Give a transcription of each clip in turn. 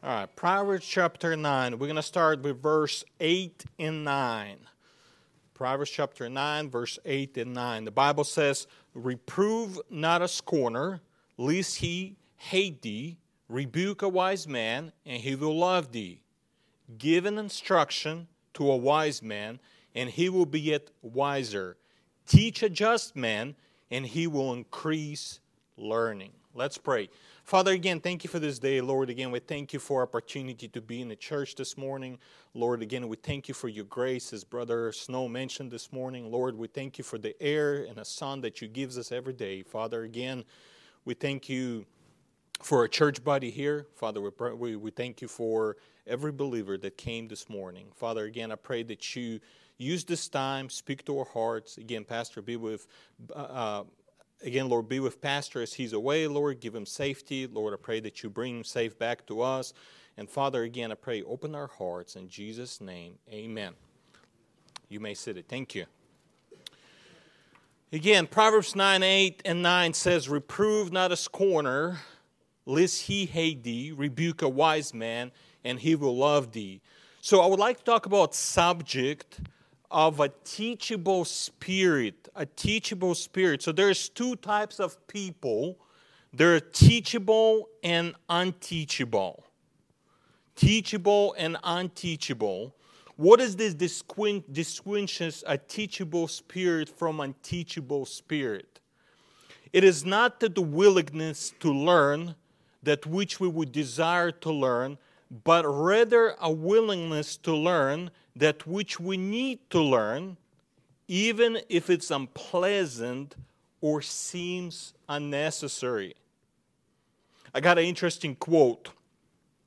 All right, Proverbs chapter 9. We're going to start with verse 8 and 9. Proverbs chapter 9, verse 8 and 9. The Bible says, Reprove not a scorner, lest he hate thee. Rebuke a wise man, and he will love thee. Give an instruction to a wise man, and he will be yet wiser. Teach a just man, and he will increase learning. Let's pray. Father, again, thank you for this day. Lord, again, we thank you for opportunity to be in the church this morning. Lord, again, we thank you for your grace, as Brother Snow mentioned this morning. Lord, we thank you for the air and the sun that you gives us every day. Father, again, we thank you for a church body here. Father, we, we, we thank you for every believer that came this morning. Father, again, I pray that you use this time, speak to our hearts. Again, Pastor, be with uh, Again, Lord, be with Pastor as he's away. Lord, give him safety. Lord, I pray that you bring him safe back to us. And Father, again, I pray, open our hearts in Jesus' name. Amen. You may sit it. Thank you. Again, Proverbs 9 8 and 9 says, Reprove not a scorner, lest he hate thee. Rebuke a wise man, and he will love thee. So I would like to talk about subject of a teachable spirit, a teachable spirit. So there's two types of people. They're teachable and unteachable. Teachable and unteachable. What is this distinguishes a teachable spirit from unteachable spirit? It is not that the willingness to learn that which we would desire to learn, but rather a willingness to learn that which we need to learn, even if it's unpleasant or seems unnecessary. I got an interesting quote.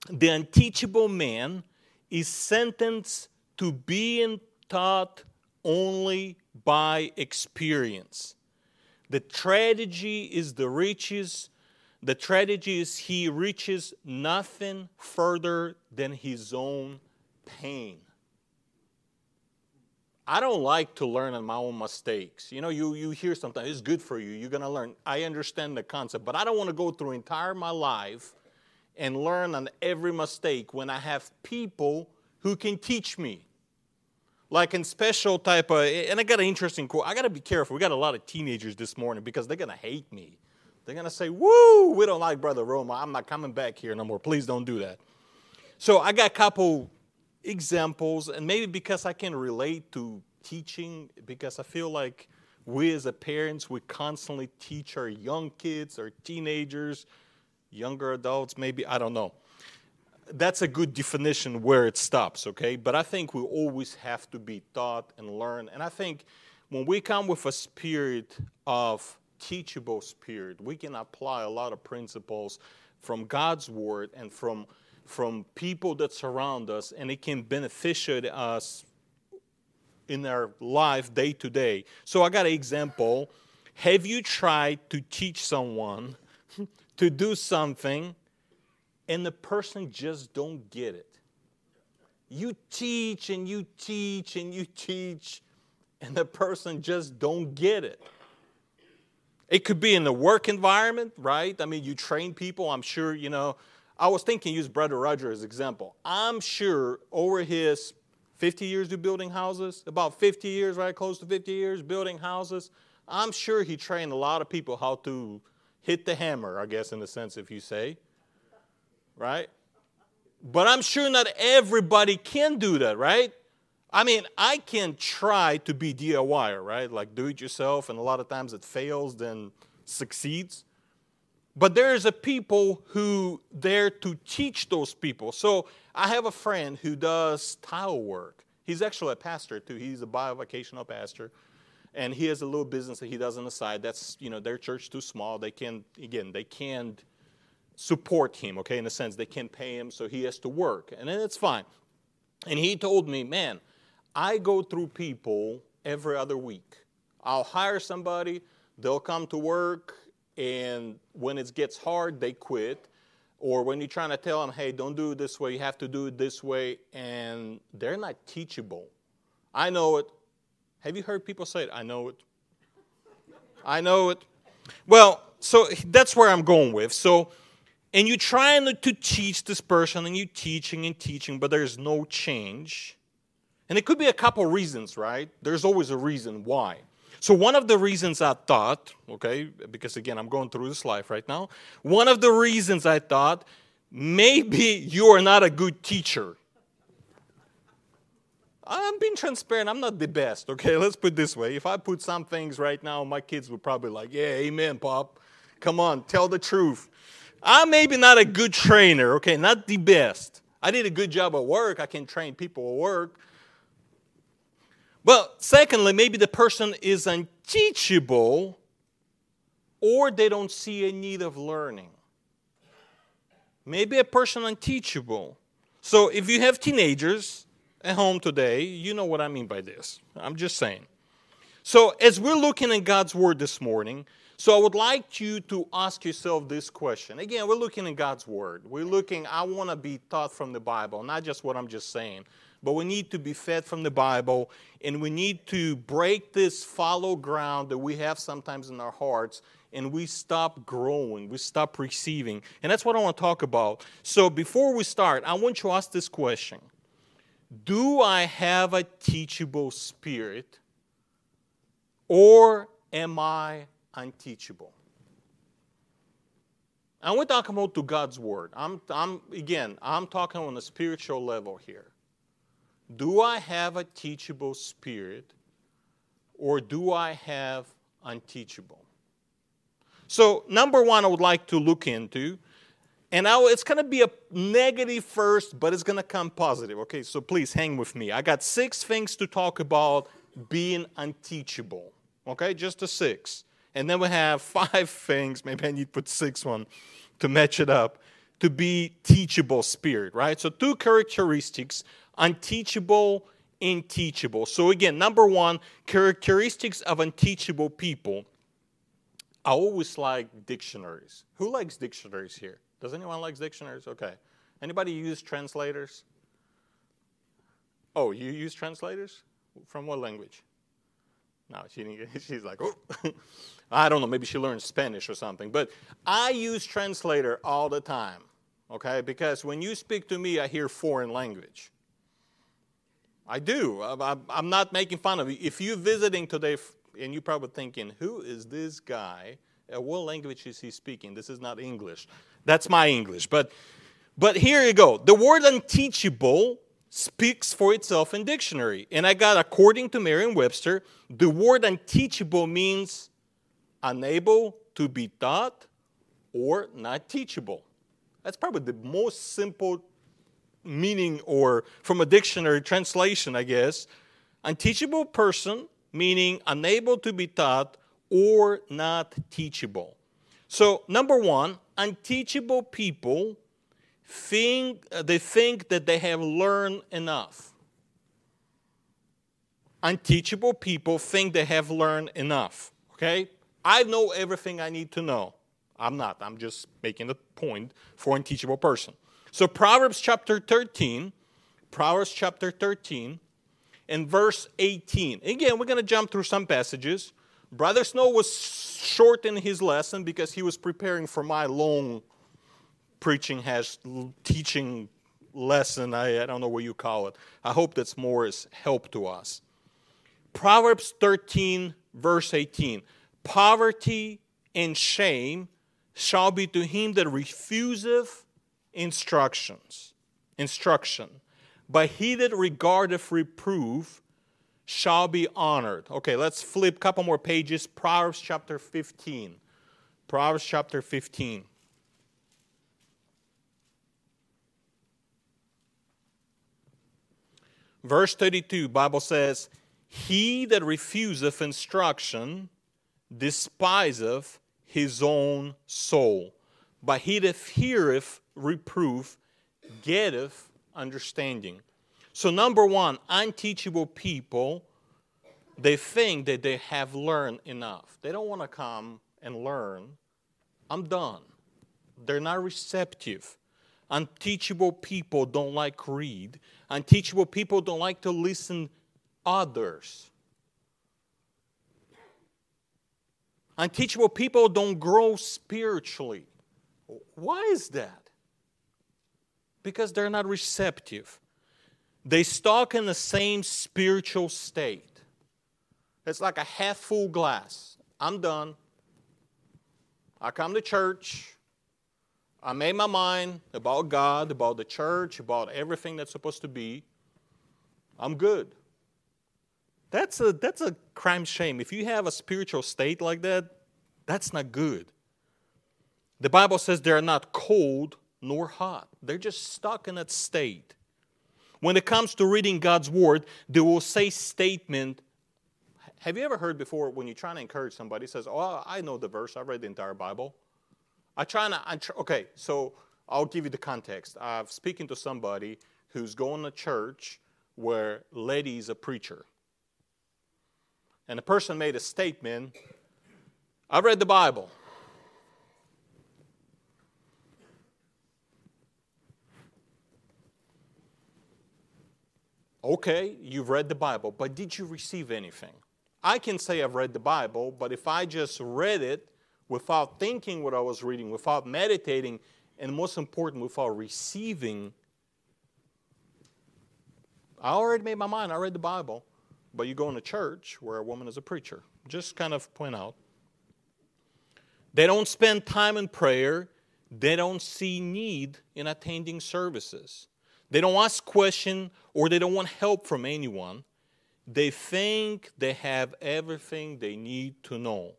The unteachable man is sentenced to being taught only by experience. The tragedy is the riches. The tragedy is he reaches nothing further than his own pain. I don't like to learn on my own mistakes. You know, you, you hear something, it's good for you, you're going to learn. I understand the concept, but I don't want to go through entire my life and learn on every mistake when I have people who can teach me. Like in special type of, and I got an interesting quote. I got to be careful. We got a lot of teenagers this morning because they're going to hate me. They're going to say, woo, we don't like Brother Roma. I'm not coming back here no more. Please don't do that. So I got a couple examples, and maybe because I can relate to teaching, because I feel like we as a parents, we constantly teach our young kids, our teenagers, younger adults, maybe, I don't know. That's a good definition where it stops, okay? But I think we always have to be taught and learn. And I think when we come with a spirit of teachable spirit, we can apply a lot of principles from God's word and from from people that surround us, and it can benefit us in our life day to day. So I got an example. Have you tried to teach someone to do something and the person just don't get it? You teach and you teach and you teach and the person just don't get it. It could be in the work environment, right? I mean, you train people. I'm sure, you know, I was thinking use Brother Roger as example. I'm sure over his 50 years of building houses, about 50 years, right, close to 50 years building houses, I'm sure he trained a lot of people how to hit the hammer, I guess, in the sense if you say, right? But I'm sure not everybody can do that, right? I mean, I can try to be DIY, right? Like do it yourself, and a lot of times it fails, then succeeds. But there is a people who there to teach those people. So I have a friend who does tile work. He's actually a pastor too. He's a bivocational pastor. And he has a little business that he does on the side. That's, you know, their church too small. They can again, they can't support him, okay, in a sense. They can't pay him, so he has to work. And then it's fine. And he told me, man, I go through people every other week. I'll hire somebody, they'll come to work, and when it gets hard, they quit. Or when you're trying to tell them, hey, don't do it this way, you have to do it this way, and they're not teachable. I know it. Have you heard people say it? I know it. I know it. Well, so that's where I'm going with. So and you're trying to teach this person and you're teaching and teaching, but there's no change. And it could be a couple reasons, right? There's always a reason why. So, one of the reasons I thought, okay, because again, I'm going through this life right now, one of the reasons I thought maybe you are not a good teacher. I'm being transparent. I'm not the best, okay? Let's put it this way. If I put some things right now, my kids would probably like, yeah, amen, Pop. Come on, tell the truth. I'm maybe not a good trainer, okay? Not the best. I did a good job at work. I can train people at work. Well, secondly, maybe the person is unteachable or they don't see a need of learning. Maybe a person unteachable. So if you have teenagers at home today, you know what I mean by this. I'm just saying. So as we're looking at God's word this morning, so I would like you to ask yourself this question. Again, we're looking at God's word. We're looking, I want to be taught from the Bible, not just what I'm just saying. But we need to be fed from the Bible, and we need to break this fallow ground that we have sometimes in our hearts, and we stop growing, we stop receiving. And that's what I want to talk about. So before we start, I want you to ask this question Do I have a teachable spirit, or am I unteachable? And we're talking about to God's word. I'm, I'm again, I'm talking on a spiritual level here. Do I have a teachable spirit or do I have unteachable? So, number one, I would like to look into, and now it's going to be a negative first, but it's going to come positive. Okay, so please hang with me. I got six things to talk about being unteachable. Okay, just a six. And then we have five things, maybe I need to put six one to match it up, to be teachable spirit, right? So, two characteristics unteachable, unteachable. So, again, number one, characteristics of unteachable people. I always like dictionaries. Who likes dictionaries here? Does anyone like dictionaries? Okay. Anybody use translators? Oh, you use translators? From what language? No, she she's like, oh. I don't know, maybe she learned Spanish or something. But I use translator all the time, okay? Because when you speak to me, I hear foreign language. I do. I'm not making fun of you. If you're visiting today and you're probably thinking, who is this guy? Uh, what language is he speaking? This is not English. That's my English. But, but here you go. The word unteachable speaks for itself in dictionary. And I got, according to Merriam-Webster, the word unteachable means unable to be taught or not teachable. That's probably the most simple meaning or from a dictionary translation, I guess. Unteachable person, meaning unable to be taught or not teachable. So, number one, unteachable people think uh, they think that they have learned enough. Unteachable people think they have learned enough. Okay? I know everything I need to know. I'm not. I'm just making a point for unteachable person. So, Proverbs chapter 13, Proverbs chapter 13, and verse 18. Again, we're going to jump through some passages. Brother Snow was short in his lesson because he was preparing for my long preaching has teaching lesson. I, I don't know what you call it. I hope that's more as help to us. Proverbs 13, verse 18. Poverty and shame shall be to him that refuseth instructions, instruction. But he that regardeth reproof shall be honored. Okay, let's flip a couple more pages. Proverbs chapter 15. Proverbs chapter 15. Verse 32, Bible says, He that refuseth instruction despiseth his own soul, but he that heareth reproof getteth understanding. So, number one, unteachable people, they think that they have learned enough. They don't want to come and learn. I'm done. They're not receptive. Unteachable people don't like read. Unteachable people don't like to listen others. Unteachable people don't grow spiritually. Why is that? Because they're not receptive. They stuck in the same spiritual state. It's like a half full glass. I'm done. I come to church. I made my mind about God, about the church, about everything that's supposed to be. I'm good. That's a, that's a crime shame. If you have a spiritual state like that, that's not good. The Bible says they're not cold nor hot, they're just stuck in that state. When it comes to reading God's Word, they will say statement. Have you ever heard before when you're trying to encourage somebody, says, Oh, I know the verse, I read the entire Bible? I try to, I try, okay, so I'll give you the context. I'm speaking to somebody who's going to church where lady's a preacher. And the person made a statement I read the Bible. Okay, you've read the Bible, but did you receive anything? I can say I've read the Bible, but if I just read it without thinking what I was reading, without meditating, and most important, without receiving, I already made my mind. I read the Bible, but you go in a church where a woman is a preacher. Just kind of point out. They don't spend time in prayer. They don't see need in attending services. They don't ask questions or they don't want help from anyone. They think they have everything they need to know.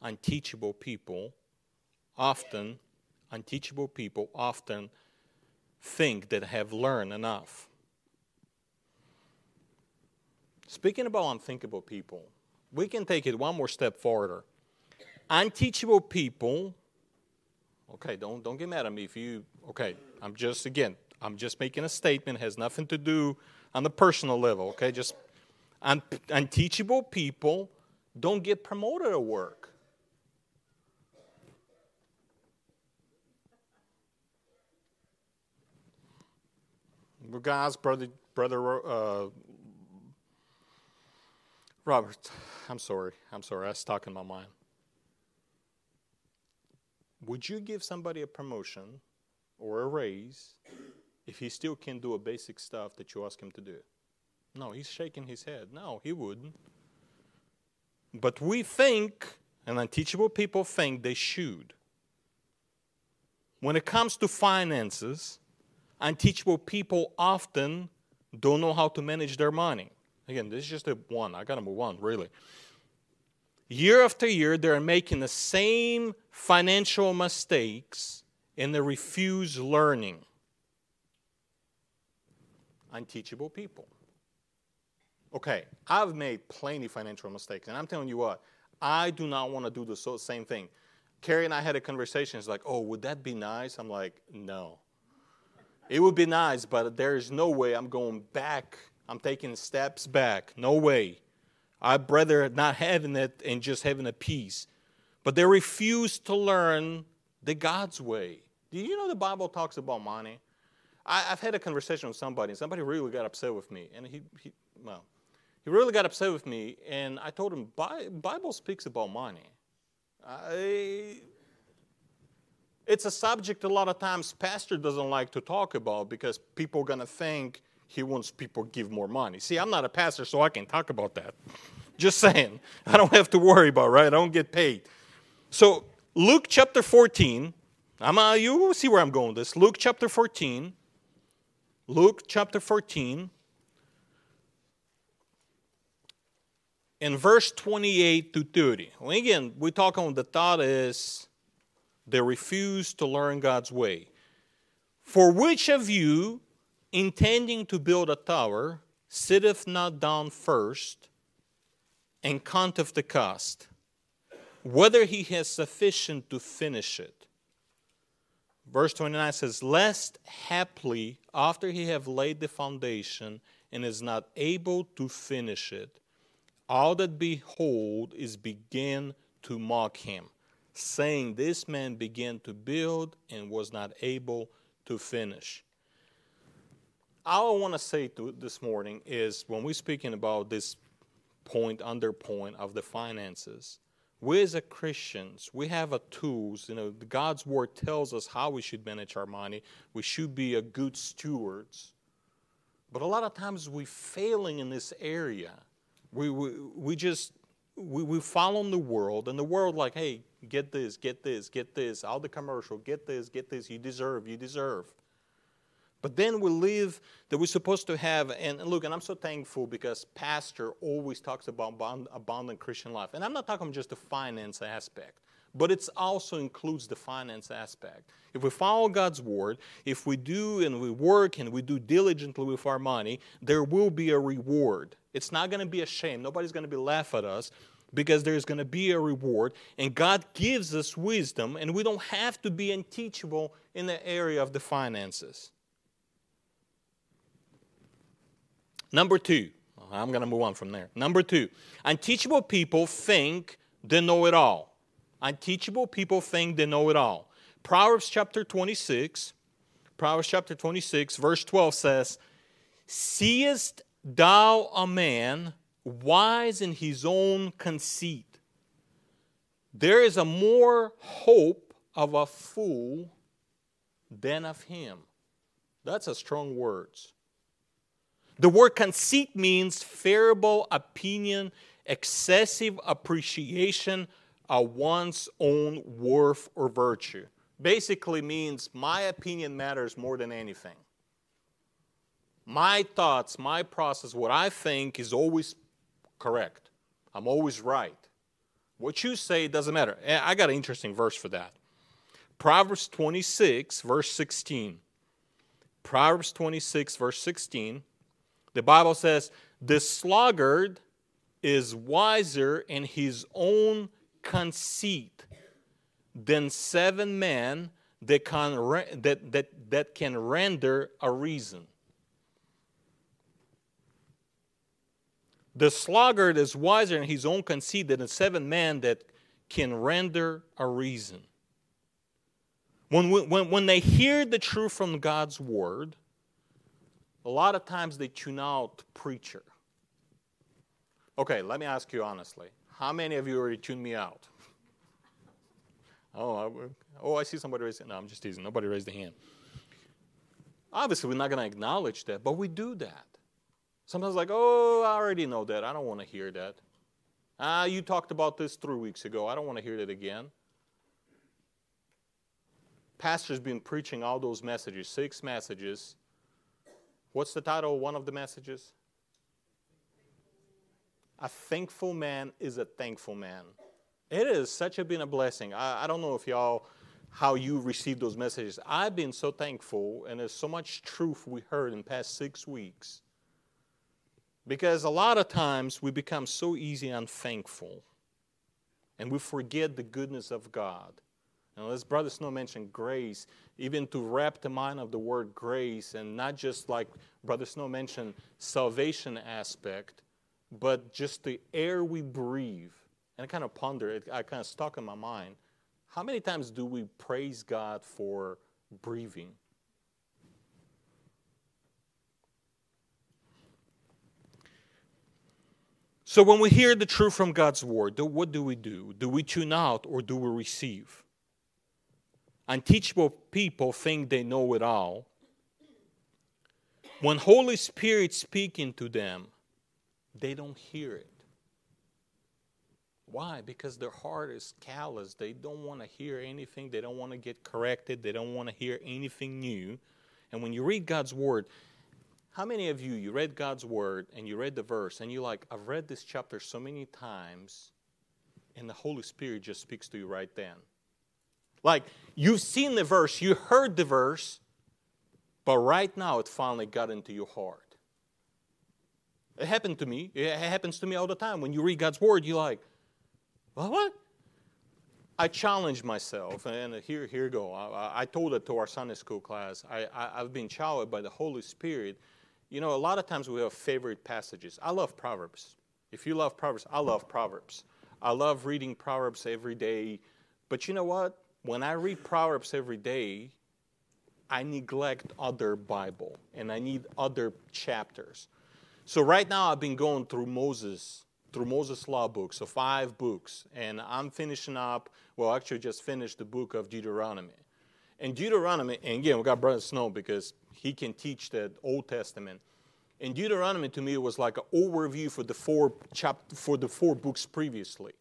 Unteachable people often, unteachable people often think that have learned enough. Speaking about unthinkable people, we can take it one more step further. Unteachable people, okay, don't, don't get mad at me if you, okay, I'm just, again, I'm just making a statement, has nothing to do on the personal level, okay? Just un- unteachable people don't get promoted at work. Guys, brother, brother uh, Robert, I'm sorry. I'm sorry. I stuck in my mind. Would you give somebody a promotion or a raise if he still can do a basic stuff that you ask him to do? No, he's shaking his head. No, he wouldn't. But we think, and unteachable people think they should. When it comes to finances, unteachable people often don't know how to manage their money. Again, this is just a one. I got to move on, really. Year after year, they're making the same financial mistakes and they refuse learning unteachable people. Okay, I've made plenty financial mistakes, and I'm telling you what, I do not want to do the same thing. Carrie and I had a conversation. It's like, oh, would that be nice? I'm like, no. It would be nice, but there is no way I'm going back. I'm taking steps back. No way. I'd rather not having it and just having a peace. But they refuse to learn the God's way. Do you know the Bible talks about money? I, have had a conversation with somebody, and somebody really got upset with me. And he, he, well, he really got upset with me, and I told him, Bible speaks about money. I, it's a subject a lot of times pastor doesn't like to talk about because people are going to think he wants people to give more money. See, I'm not a pastor, so I can talk about that. Just saying. I don't have to worry about, right? I don't get paid. So, Luke chapter 14, I'm, uh, you see where I'm going with this. Luke chapter 14, Luke chapter 14, in verse 28 to 30. Well, again, we're talking, the thought is they refuse to learn God's way. For which of you, intending to build a tower, sitteth not down first and counteth the cost, whether he has sufficient to finish it? Verse 29 says, Lest haply, after he have laid the foundation and is not able to finish it, all that behold is begin to mock him, saying, This man began to build and was not able to finish. All I want to say to this morning is when we're speaking about this point, under point of the finances, we as Christians, we have a tools. You know, God's word tells us how we should manage our money. We should be a good stewards. But a lot of times we're failing in this area. We, we, we just we, we follow the world, and the world like, hey, get this, get this, get this, all the commercial, get this, get this, you deserve, you deserve. But then we live that we're supposed to have, and look, and I'm so thankful because Pastor always talks about abundant Christian life. And I'm not talking just the finance aspect, but it also includes the finance aspect. If we follow God's word, if we do and we work and we do diligently with our money, there will be a reward. It's not going to be a shame. Nobody's going to be laugh at us because there's going to be a reward. And God gives us wisdom, and we don't have to be unteachable in the area of the finances. Number two, I'm going to move on from there. Number two, unteachable people think they know it all. Unteachable people think they know it all. Proverbs chapter 26, Proverbs chapter 26, verse 12 says, Seest thou a man wise in his own conceit? There is a more hope of a fool than of him. That's a strong words. The word conceit means favorable opinion, excessive appreciation of one's own worth or virtue. Basically means my opinion matters more than anything. My thoughts, my process, what I think is always correct. I'm always right. What you say doesn't matter. Eh, I got an interesting verse for that. Proverbs 26, verse 16. Proverbs 26, verse 16 the Bible says, The sluggard is wiser in his own conceit than seven men that can, that, that, that can render a reason. The sluggard is wiser in his own conceit than the seven men that can render a reason. When, when, when they hear the truth from God's word, a lot of times they tune out preacher. Okay, let me ask you honestly. How many of you already tuned me out? oh, I, oh, I see somebody raising. No, I'm just teasing. Nobody raised a hand. Obviously, we're not going to acknowledge that, but we do that. Sometimes, like, oh, I already know that. I don't want to hear that. Ah, you talked about this three weeks ago. I don't want to hear that again. Pastor's been preaching all those messages, six messages, What's the title of one of the messages? A thankful man is a thankful man. It has such a been a blessing. I, I don't know if y'all how you received those messages. I've been so thankful, and there's so much truth we heard in past six weeks. Because a lot of times we become so easy and unthankful, and we forget the goodness of God. And as Brother Snow mentioned, grace, even to wrap the mind of the word grace, and not just like Brother Snow mentioned, salvation aspect, but just the air we breathe. And I kind of ponder, it I kind of stuck in my mind. How many times do we praise God for breathing? So when we hear the truth from God's word, what do we do? Do we tune out or do we receive? Unteachable people think they know it all. When Holy Spirit speaking to them, they don't hear it. Why? Because their heart is callous. They don't want to hear anything. They don't want to get corrected. They don't want to hear anything new. And when you read God's word, how many of you you read God's word and you read the verse and you're like, I've read this chapter so many times, and the Holy Spirit just speaks to you right then? Like, you've seen the verse, you heard the verse, but right now it finally got into your heart. It happened to me. It happens to me all the time. When you read God's word, you're like, well, what? I challenged myself, and here, here you go. I, I told it to our Sunday school class. I, I, I've been challenged by the Holy Spirit. You know, a lot of times we have favorite passages. I love Proverbs. If you love Proverbs, I love Proverbs. I love reading Proverbs every day. But you know what? When I read Proverbs every day, I neglect other Bible and I need other chapters. So right now I've been going through Moses through Moses Law books, so five books, and I'm finishing up. Well, actually, just finished the book of Deuteronomy. And Deuteronomy, and again, we got Brother Snow because he can teach the Old Testament. And Deuteronomy to me was like an overview for the four chap- for the four books previously,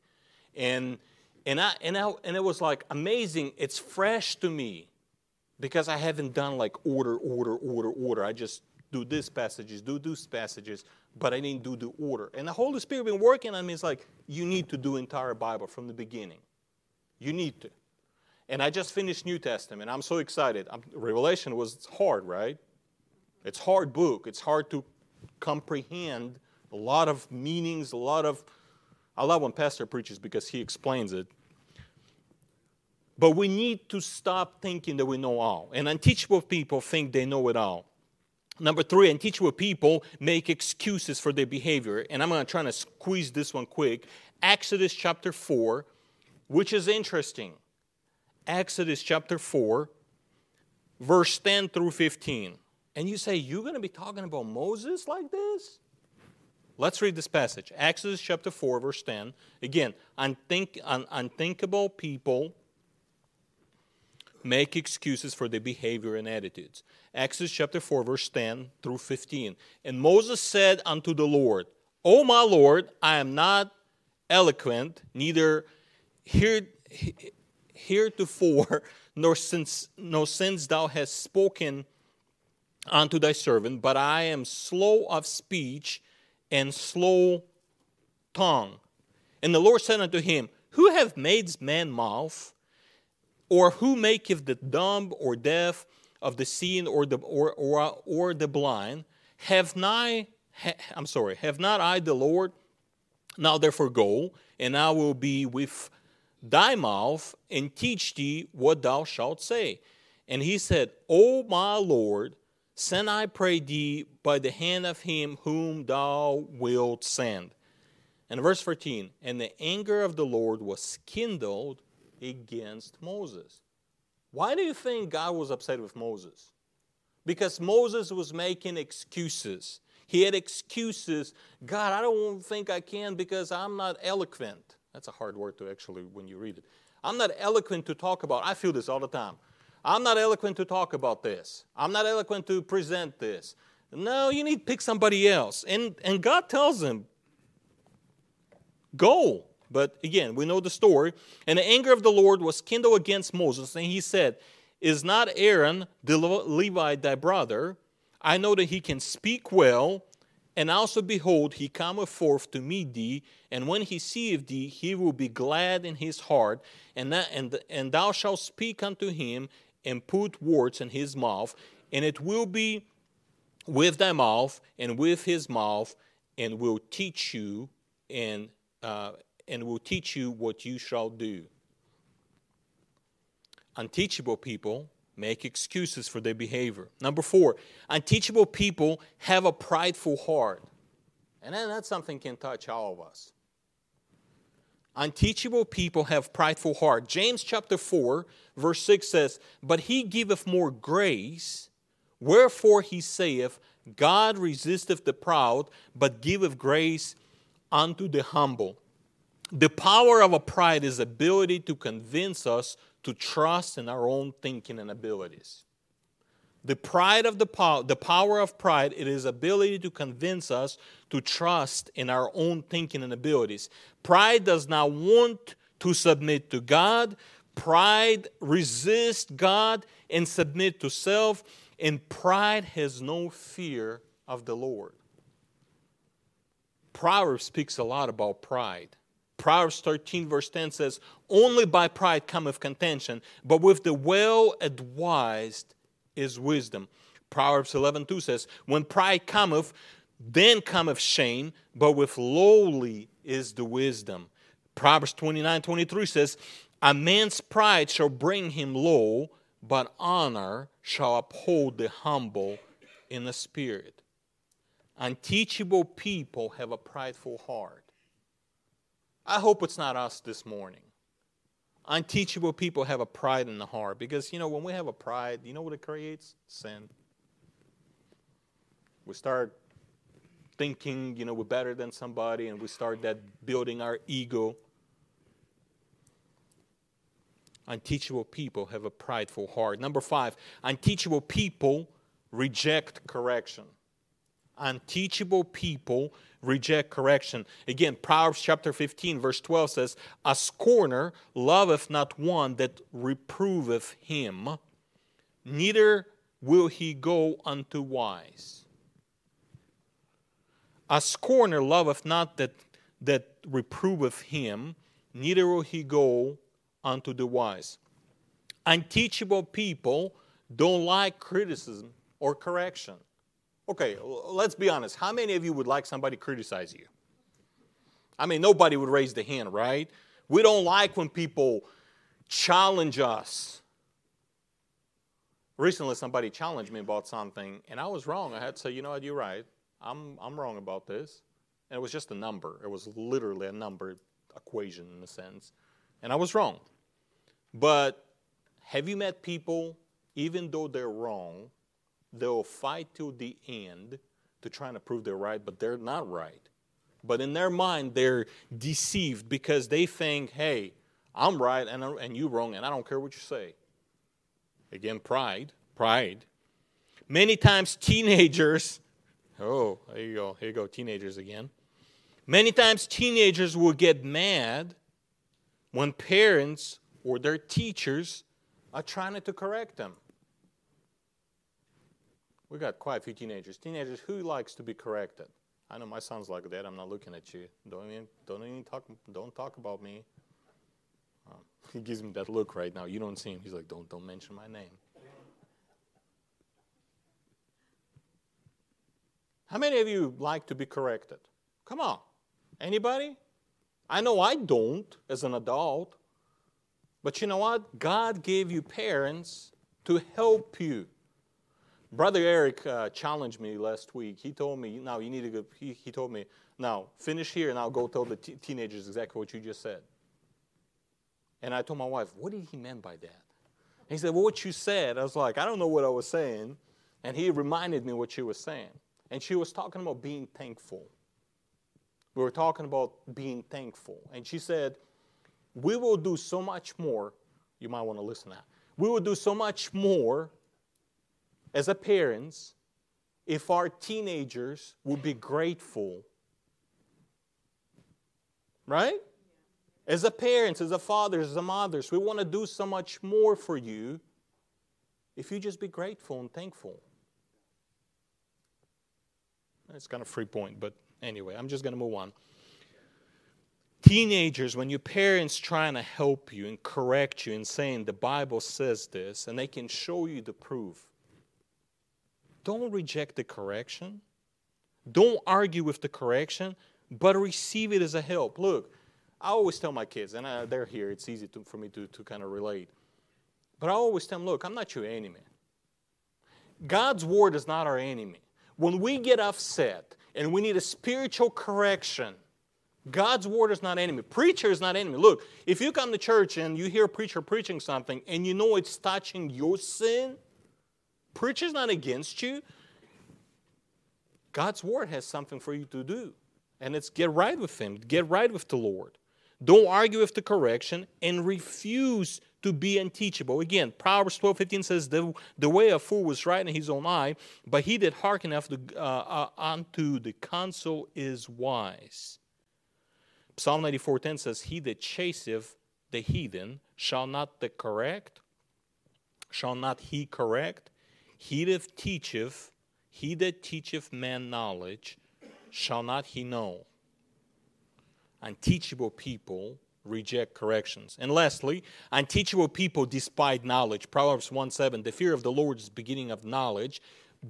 and and I and I, and it was like amazing. It's fresh to me because I haven't done like order, order, order, order. I just do this passages, do these passages, but I didn't do the order. And the Holy Spirit been working on me. It's like you need to do entire Bible from the beginning. You need to. And I just finished New Testament. I'm so excited. I'm, Revelation was hard, right? It's hard book. It's hard to comprehend a lot of meanings, a lot of. I love when Pastor preaches because he explains it. But we need to stop thinking that we know all. And unteachable people think they know it all. Number three, unteachable people make excuses for their behavior. And I'm going to try to squeeze this one quick. Exodus chapter 4, which is interesting. Exodus chapter 4, verse 10 through 15. And you say, You're going to be talking about Moses like this? Let's read this passage. Exodus chapter 4, verse 10. Again, unthink, un, unthinkable people make excuses for their behavior and attitudes. Exodus chapter 4, verse 10 through 15. And Moses said unto the Lord, O my Lord, I am not eloquent, neither here, heretofore, nor since, nor since thou hast spoken unto thy servant, but I am slow of speech and slow tongue. And the Lord said unto him, Who hath made man mouth? Or who maketh the dumb or deaf of the seeing or the or or, or the blind? Have not ha, I'm sorry, have not I the Lord? Now therefore go, and I will be with thy mouth and teach thee what thou shalt say. And he said, O my Lord, send I pray thee by the hand of him whom thou wilt send. And verse 14, and the anger of the Lord was kindled against Moses. Why do you think God was upset with Moses? Because Moses was making excuses. He had excuses. God, I don't think I can because I'm not eloquent. That's a hard word to actually when you read it. I'm not eloquent to talk about. I feel this all the time. I'm not eloquent to talk about this. I'm not eloquent to present this. No, you need to pick somebody else. And and God tells him, go. But again, we know the story. And the anger of the Lord was kindled against Moses, and he said, Is not Aaron the Levite thy brother? I know that he can speak well, and also behold, he cometh forth to meet thee, and when he seeth thee, he will be glad in his heart, and, that, and, and thou shalt speak unto him, and put words in his mouth, and it will be with thy mouth and with his mouth, and will teach you and uh, and will teach you what you shall do. Unteachable people make excuses for their behavior. Number four, unteachable people have a prideful heart. And that's something can touch all of us. Unteachable people have prideful heart. James chapter 4, verse 6 says, But he giveth more grace, wherefore he saith, God resisteth the proud, but giveth grace unto the humble. The power of a pride is ability to convince us to trust in our own thinking and abilities. The pride of the power, the power of pride, it is ability to convince us to trust in our own thinking and abilities. Pride does not want to submit to God. Pride resists God and submit to self, and pride has no fear of the Lord. Proverbs speaks a lot about pride. Proverbs 13, verse 10 says, Only by pride cometh contention, but with the well advised is wisdom. Proverbs 11, 2 says, When pride cometh, then cometh shame, but with lowly is the wisdom. Proverbs 29, 23 says, A man's pride shall bring him low, but honor shall uphold the humble in the spirit. Unteachable people have a prideful heart. I hope it's not us this morning. Unteachable people have a pride in the heart because, you know, when we have a pride, you know what it creates? Sin. We start thinking, you know, we're better than somebody and we start that building our ego. Unteachable people have a prideful heart. Number five, unteachable people reject correction. Unteachable people reject correction. Again, Proverbs chapter 15, verse 12 says, A scorner loveth not one that reproveth him, neither will he go unto wise. A scorner loveth not that, that reproveth him, neither will he go unto the wise. Unteachable people don't like criticism or correction. Okay, let's be honest. How many of you would like somebody to criticize you? I mean, nobody would raise the hand, right? We don't like when people challenge us. Recently, somebody challenged me about something, and I was wrong. I had to say, you know what, you're right. I'm, I'm wrong about this. And it was just a number. It was literally a number equation in a sense. And I was wrong. But have you met people, even though they're wrong, they'll fight till the end to try to prove they're right, but they're not right. But in their mind, they're deceived because they think, hey, I'm right and, and you wrong, and I don't care what you say. Again, pride, pride. Many times, teenagers, oh, there you go, here you go, teenagers again. Many times, teenagers will get mad when parents or their teachers are trying to correct them. We got quite a few teenagers. Teenagers, who likes to be corrected? I know my son's like that. I'm not looking at you. Don't even, don't even talk. Don't talk about me. Um, he gives me that look right now. You don't see him. He's like, don't, don't mention my name. How many of you like to be corrected? Come on. Anybody? I know I don't as an adult. But you know what? God gave you parents to help you. Brother Eric uh, challenged me last week. He told me, now you need to go, he, he told me, now finish here and I'll go tell the t- teenagers exactly what you just said. And I told my wife, what did he mean by that? And he said, well, what you said. I was like, I don't know what I was saying. And he reminded me what she was saying. And she was talking about being thankful. We were talking about being thankful. And she said, we will do so much more. You might want to listen now. We will do so much more as a parents if our teenagers would be grateful. Right? As a parents, as a fathers, as a mothers, we want to do so much more for you if you just be grateful and thankful. It's kind of free point, but anyway, I'm just going to move on. Teenagers, when your parents trying to help you and correct you and saying the Bible says this, and they can show you the proof, don't reject the correction. Don't argue with the correction, but receive it as a help. Look, I always tell my kids, and I, they're here, it's easy to, for me to, to kind of relate. But I always tell them, look, I'm not your enemy. God's word is not our enemy. When we get upset and we need a spiritual correction, God's word is not enemy. Preacher is not enemy. Look, if you come to church and you hear a preacher preaching something and you know it's touching your sin, Preacher's not against you. God's word has something for you to do. And it's get right with Him, get right with the Lord. Don't argue with the correction and refuse to be unteachable. Again, Proverbs 12 15 says, The, the way of fool was right in his own eye, but he that hearkeneth uh, uh, unto the counsel is wise. Psalm 94 10 says, He that chaseth the heathen shall not the correct, shall not he correct? He that teacheth, he that teacheth man knowledge, shall not he know? Unteachable people reject corrections. And lastly, unteachable people despise knowledge. Proverbs 1 7, the fear of the Lord is the beginning of knowledge,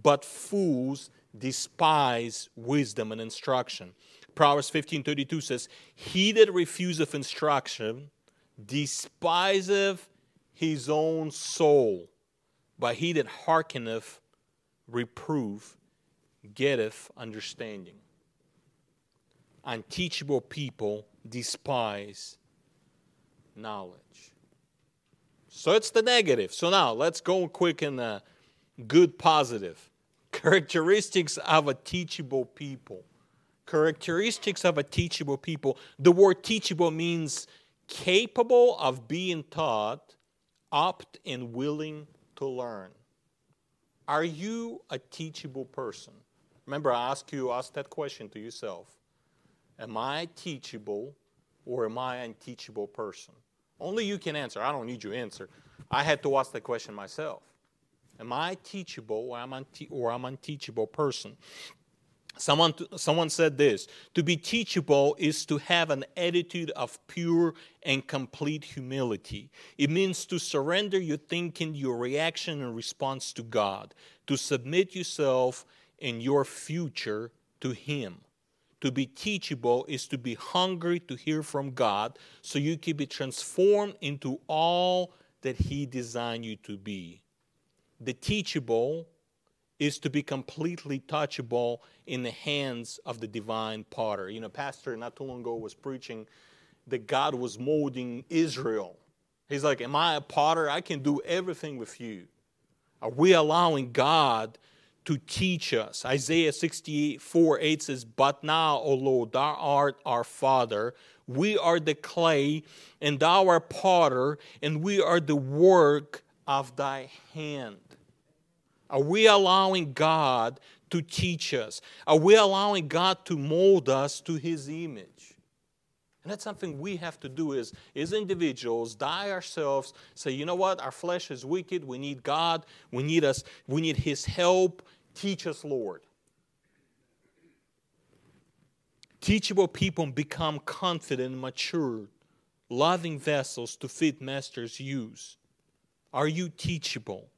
but fools despise wisdom and instruction. Proverbs 15 32 says, He that refuseth instruction despiseth his own soul. But he that hearkeneth reproof getteth understanding. Unteachable people despise knowledge. So it's the negative. So now let's go quick in the good positive. Characteristics of a teachable people. Characteristics of a teachable people. The word teachable means capable of being taught, opt and willing to learn. Are you a teachable person? Remember, I ask you, ask that question to yourself. Am I teachable or am I an unteachable person? Only you can answer. I don't need your answer. I had to ask that question myself. Am I teachable or am I, or am I unteachable person? Someone, someone said this to be teachable is to have an attitude of pure and complete humility. It means to surrender your thinking, your reaction, and response to God, to submit yourself and your future to Him. To be teachable is to be hungry to hear from God so you can be transformed into all that He designed you to be. The teachable is to be completely touchable in the hands of the divine potter. You know, Pastor not too long ago was preaching that God was molding Israel. He's like, Am I a potter? I can do everything with you. Are we allowing God to teach us? Isaiah 64 8 says, But now, O Lord, thou art our Father. We are the clay, and thou art potter, and we are the work of thy hand. Are we allowing God to teach us? Are we allowing God to mold us to his image? And that's something we have to do as, as individuals, die ourselves, say, you know what, our flesh is wicked, we need God, we need us, we need his help. Teach us, Lord. Teachable people become confident, and mature, loving vessels to fit master's use. Are you teachable?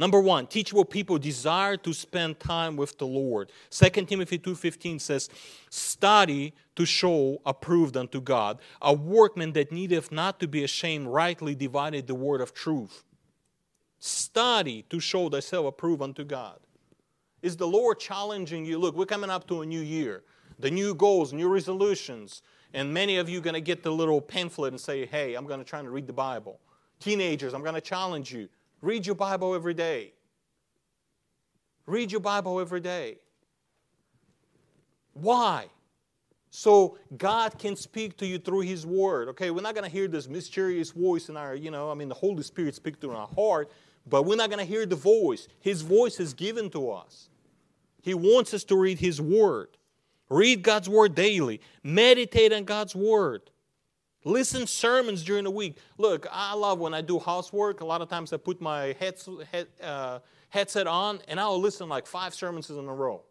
Number one, teachable people desire to spend time with the Lord. 2 Timothy 2.15 says, Study to show approved unto God, a workman that needeth not to be ashamed, rightly divided the word of truth. Study to show thyself approved unto God. Is the Lord challenging you? Look, we're coming up to a new year. The new goals, new resolutions. And many of you are going to get the little pamphlet and say, hey, I'm going to try to read the Bible. Teenagers, I'm going to challenge you. Read your Bible every day. Read your Bible every day. Why? So God can speak to you through His Word. Okay, we're not going to hear this mysterious voice in our, you know, I mean, the Holy Spirit speak through our heart, but we're not going to hear the voice. His voice is given to us. He wants us to read His Word. Read God's Word daily. Meditate on God's Word. Listen sermons during the week. Look, I love when I do housework. A lot of times I put my head, head, uh, headset on and I'll listen like five sermons in a row.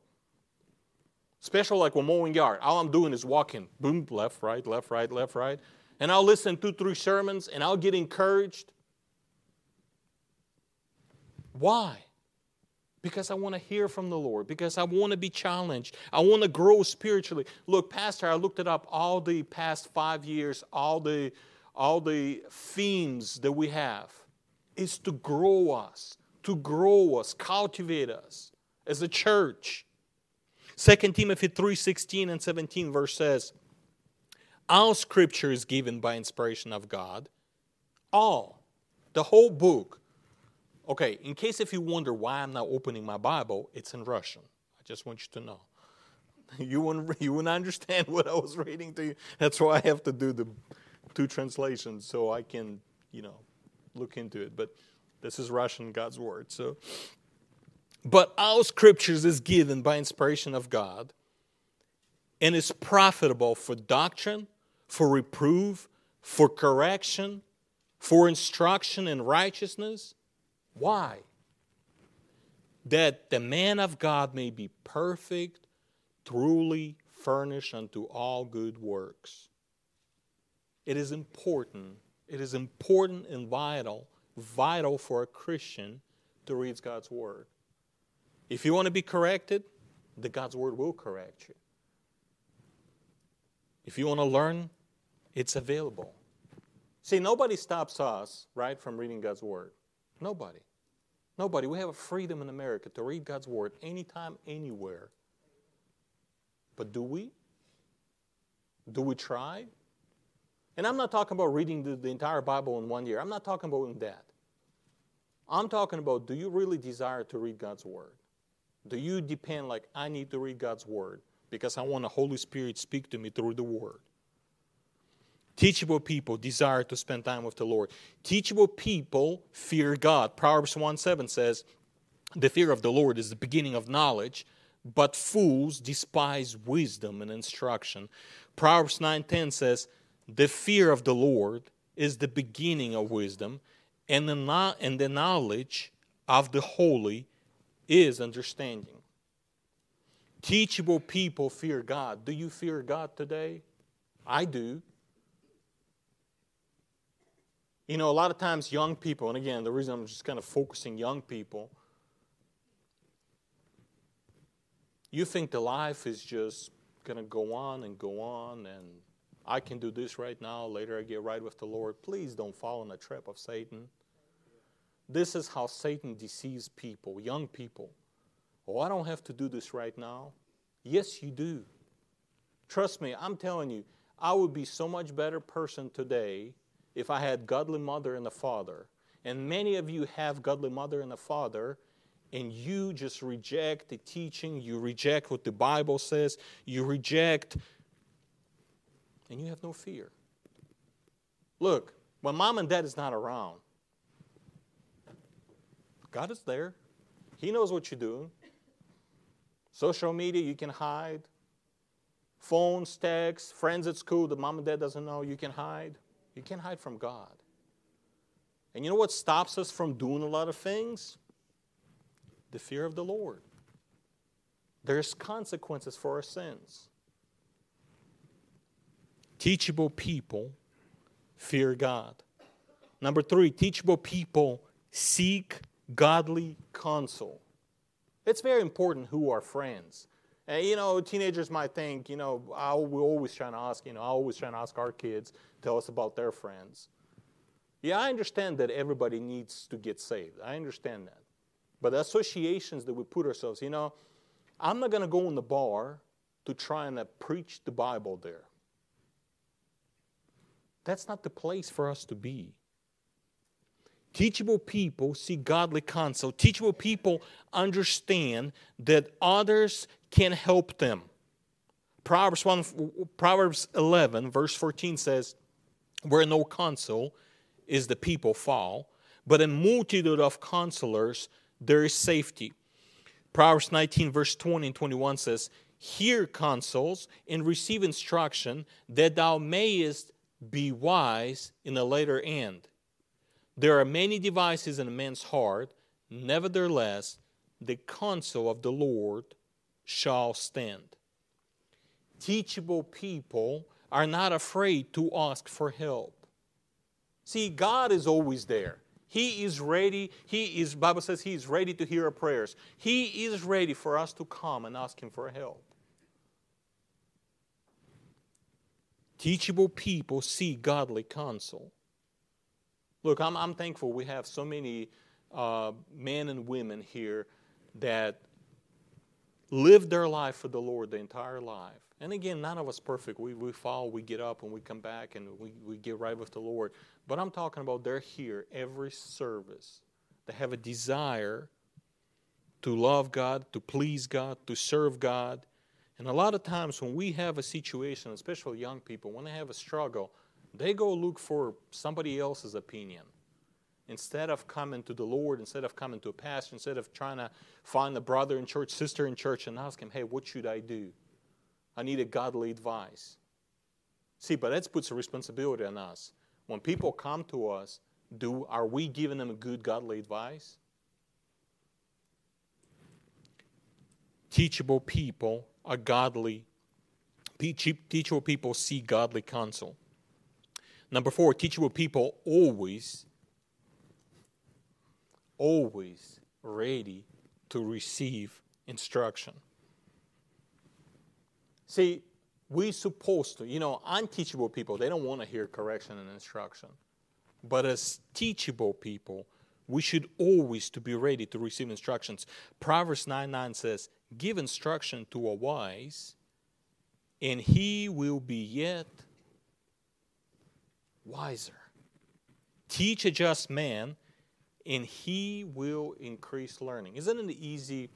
Especially like when mowing yard. All I'm doing is walking. Boom, left, right, left, right, left, right. And I'll listen to three sermons and I'll get encouraged. Why? Because I want to hear from the Lord, because I want to be challenged. I want to grow spiritually. Look, Pastor, I looked it up all the past five years, all the, all the themes that we have is to grow us, to grow us, cultivate us as a church. 2 Timothy 3 16 and 17 verse says, All scripture is given by inspiration of God. All. The whole book Okay, in case if you wonder why I'm not opening my Bible, it's in Russian. I just want you to know. You wouldn't, you wouldn't understand what I was reading to you. That's why I have to do the two translations so I can, you know, look into it. But this is Russian, God's word. So, but all scriptures is given by inspiration of God and is profitable for doctrine, for reproof, for correction, for instruction in righteousness why? That the man of God may be perfect, truly furnished unto all good works. It is important, it is important and vital, vital for a Christian to read God's Word. If you want to be corrected, the God's Word will correct you. If you want to learn, it's available. See, nobody stops us, right, from reading God's Word. Nobody. Nobody. We have a freedom in America to read God's Word anytime, anywhere. But do we? Do we try? And I'm not talking about reading the, the entire Bible in one year. I'm not talking about that. I'm talking about do you really desire to read God's Word? Do you depend like I need to read God's Word because I want the Holy Spirit speak to me through the Word. Teachable people desire to spend time with the Lord. Teachable people fear God. Proverbs 1 7 says, The fear of the Lord is the beginning of knowledge, but fools despise wisdom and instruction. Proverbs 9:10 says, "The fear of the Lord is the beginning of wisdom, and the, no- and the knowledge of the holy is understanding." Teachable people fear God. Do you fear God today? I do. You know, a lot of times young people, and again, the reason I'm just kind of focusing young people, you think the life is just going to go on and go on, and I can do this right now, later I get right with the Lord. Please don't fall in the trap of Satan. This is how Satan deceives people, young people. Oh, I don't have to do this right now. Yes, you do. Trust me, I'm telling you, I would be so much better person today if I had godly mother and a father. And many of you have godly mother and a father, and you just reject the teaching, you reject what the Bible says, you reject, and you have no fear. Look, when mom and dad is not around, God is there. He knows what you're doing. Social media, you can hide. Phones, texts, friends at school that mom and dad doesn't know, you can hide. You can't hide from God. And you know what stops us from doing a lot of things? The fear of the Lord. There's consequences for our sins. Teachable people fear God. Number three, teachable people seek godly counsel. It's very important who are friends. And, you know, teenagers might think, you know, I, we're always trying to ask, you know, I always trying to ask our kids, tell us about their friends. Yeah, I understand that everybody needs to get saved. I understand that. But the associations that we put ourselves, you know, I'm not going to go in the bar to try and uh, preach the Bible there. That's not the place for us to be. Teachable people see godly counsel. Teachable people understand that others can help them. Proverbs, 1, Proverbs 11, verse 14 says, Where no counsel is the people fall, but a multitude of counselors there is safety. Proverbs 19, verse 20 and 21 says, Hear counsels and receive instruction, that thou mayest be wise in the later end. There are many devices in a man's heart, nevertheless, the counsel of the Lord shall stand. Teachable people are not afraid to ask for help. See, God is always there. He is ready. He is, Bible says he is ready to hear our prayers. He is ready for us to come and ask him for help. Teachable people see godly counsel. Look, I'm, I'm thankful we have so many uh, men and women here that live their life for the Lord the entire life. And again, none of us perfect. We, we fall, we get up, and we come back, and we, we get right with the Lord. But I'm talking about they're here every service. They have a desire to love God, to please God, to serve God. And a lot of times when we have a situation, especially young people, when they have a struggle, they go look for somebody else's opinion. Instead of coming to the Lord, instead of coming to a pastor, instead of trying to find a brother in church, sister in church, and ask him, hey, what should I do? I need a godly advice. See, but that puts a responsibility on us. When people come to us, do are we giving them a good godly advice? Teachable people are godly. Teachable people see godly counsel. Number four, teachable people always, always ready to receive instruction. See, we're supposed to, you know, unteachable people, they don't want to hear correction and instruction. But as teachable people, we should always to be ready to receive instructions. Proverbs 9 9 says, Give instruction to a wise, and he will be yet wiser. Teach a just man, and he will increase learning. Isn't it easy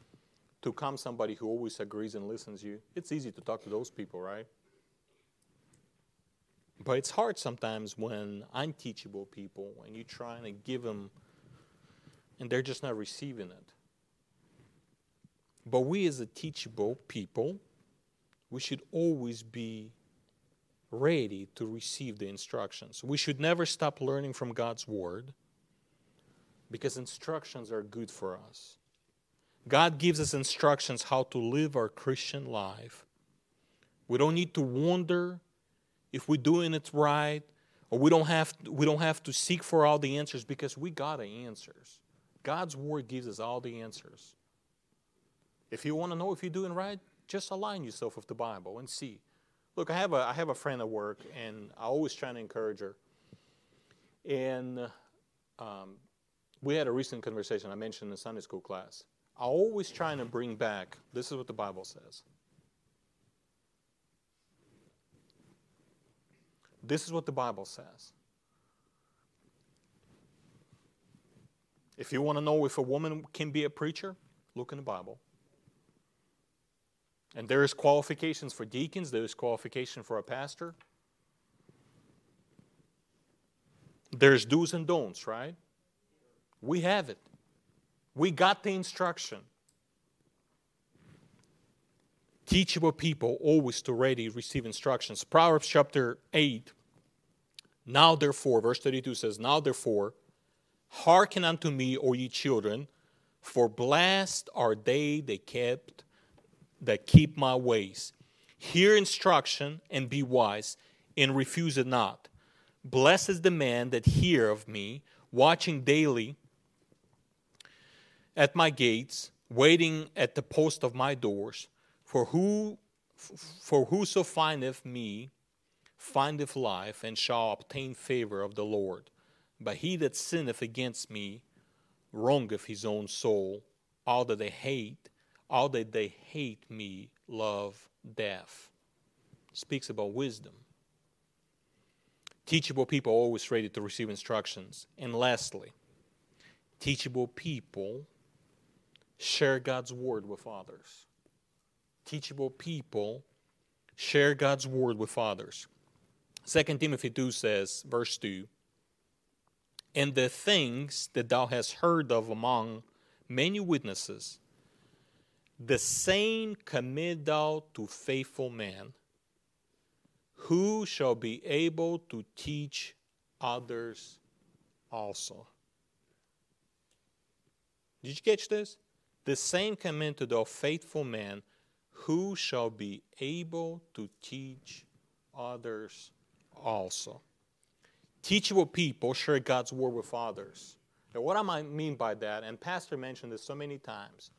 to come somebody who always agrees and listens to you. It's easy to talk to those people, right? But it's hard sometimes when unteachable people and you're trying to give them and they're just not receiving it. But we as a teachable people, we should always be ready to receive the instructions. We should never stop learning from God's word because instructions are good for us. God gives us instructions how to live our Christian life. We don't need to wonder if we're doing it right or we don't have we don't have to seek for all the answers because we got the answers. God's word gives us all the answers. If you want to know if you're doing right, just align yourself with the Bible and see. Look, I have a I have a friend at work, and I always try to encourage her. And um, we had a recent conversation I mentioned in Sunday school class. I always trying to bring back. This is what the Bible says. This is what the Bible says. If you want to know if a woman can be a preacher, look in the Bible. And there is qualifications for deacons, there is qualification for a pastor. There's do's and don'ts, right? We have it. We got the instruction. Teachable people always to ready receive instructions. Proverbs chapter 8. Now therefore, verse 32 says, Now therefore, hearken unto me, O ye children, for blessed are they that kept that keep my ways. Hear instruction and be wise, and refuse it not. Blessed is the man that hear of me, watching daily at my gates, waiting at the post of my doors. For who for whoso findeth me findeth life, and shall obtain favor of the Lord. But he that sinneth against me wrongeth his own soul. All that they hate, all that they hate me love death. Speaks about wisdom. Teachable people always ready to receive instructions. And lastly, teachable people share God's word with others. Teachable people share God's word with others. 2 Timothy 2 says, verse 2 And the things that thou hast heard of among many witnesses, the same commit thou to faithful men, who shall be able to teach others also. Did you catch this? The same command to the faithful man who shall be able to teach others also. Teachable people share God's word with others. And what I mean by that, and Pastor mentioned this so many times,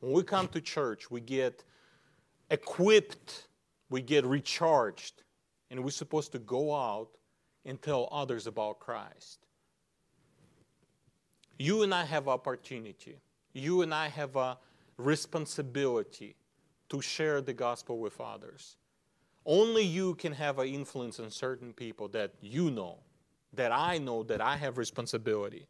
when we come to church, we get equipped, we get recharged, and we're supposed to go out and tell others about Christ. You and I have opportunity you and I have a responsibility to share the gospel with others. Only you can have an influence on certain people that you know, that I know, that I have responsibility.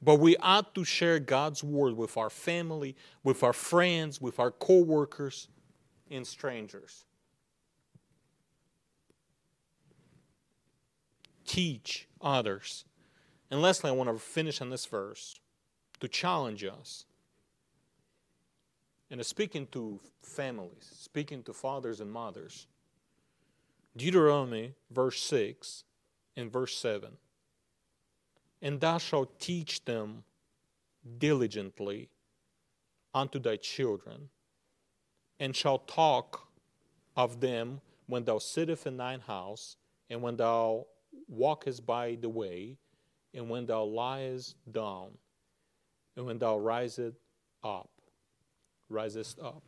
But we ought to share God's word with our family, with our friends, with our co-workers, and strangers. Teach others. And lastly, I want to finish on this verse to challenge us. And speaking to families, speaking to fathers and mothers, Deuteronomy, verse 6 and verse 7 And thou shalt teach them diligently unto thy children, and shalt talk of them when thou sittest in thine house, and when thou walkest by the way, and when thou liest down and when thou risest up, risest up,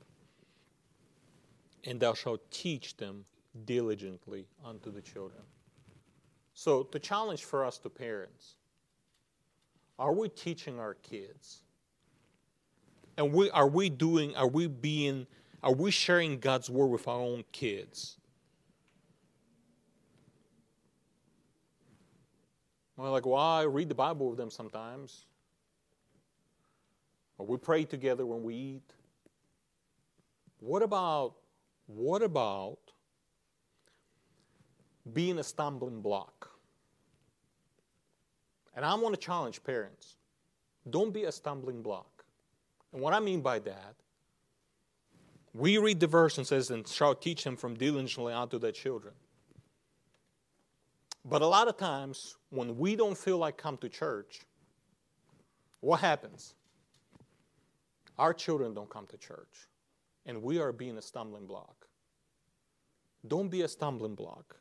and thou shalt teach them diligently unto the children. So, the challenge for us to parents are we teaching our kids? And we, are we doing, are we being, are we sharing God's word with our own kids? Well, like, well, I read the Bible with them sometimes. Or we pray together when we eat. What about what about being a stumbling block? And I want to challenge parents. Don't be a stumbling block. And what I mean by that, we read the verse and says, and shall teach them from diligently unto their children. But a lot of times, when we don't feel like come to church, what happens? Our children don't come to church, and we are being a stumbling block. Don't be a stumbling block.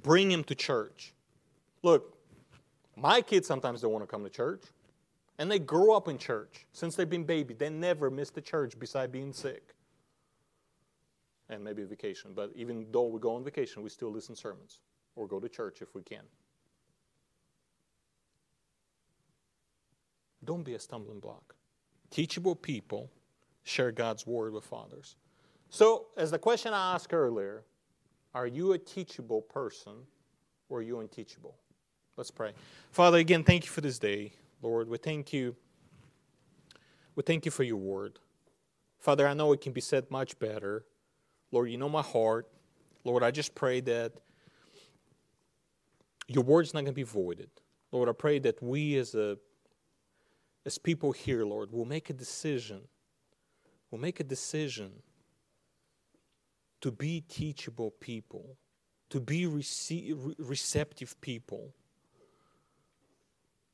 Bring him to church. Look, my kids sometimes don't want to come to church, and they grow up in church since they've been baby. They never miss the church beside being sick and maybe vacation. But even though we go on vacation, we still listen sermons or go to church if we can. Don't be a stumbling block. Teachable people share God's word with others. So, as the question I asked earlier, are you a teachable person or are you unteachable? Let's pray. Father, again, thank you for this day. Lord, we thank you. We thank you for your word. Father, I know it can be said much better. Lord, you know my heart. Lord, I just pray that your word's not going to be voided. Lord, I pray that we as a as people here, Lord, will make a decision. Will make a decision to be teachable people, to be rece- receptive people,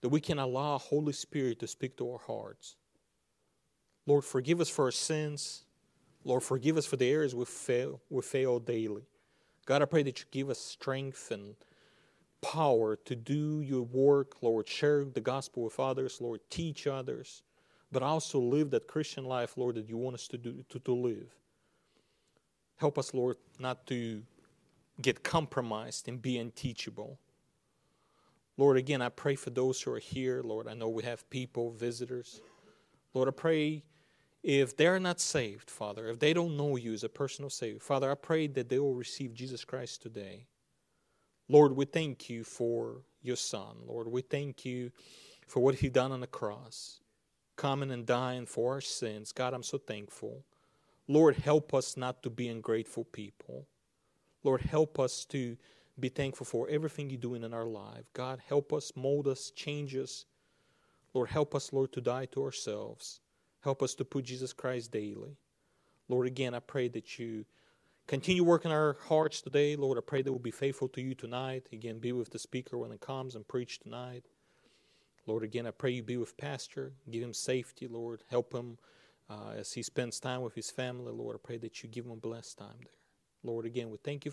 that we can allow Holy Spirit to speak to our hearts. Lord, forgive us for our sins. Lord, forgive us for the areas we fail, we fail daily. God, I pray that you give us strength and power to do your work, Lord. Share the gospel with others, Lord. Teach others, but also live that Christian life, Lord, that you want us to do to, to live. Help us, Lord, not to get compromised and be unteachable. Lord, again, I pray for those who are here. Lord, I know we have people, visitors. Lord, I pray if they're not saved, Father, if they don't know you as a personal Savior, Father, I pray that they will receive Jesus Christ today. Lord, we thank you for your Son. Lord, we thank you for what He done on the cross, coming and dying for our sins. God, I'm so thankful. Lord, help us not to be ungrateful people. Lord, help us to be thankful for everything you're doing in our life. God, help us, mold us, change us. Lord, help us, Lord, to die to ourselves. Help us to put Jesus Christ daily. Lord, again, I pray that you continue working our hearts today. Lord, I pray that we'll be faithful to you tonight. Again, be with the speaker when it comes and preach tonight. Lord, again, I pray you be with Pastor. Give him safety, Lord. Help him uh, as he spends time with his family. Lord, I pray that you give him a blessed time there. Lord, again, we thank you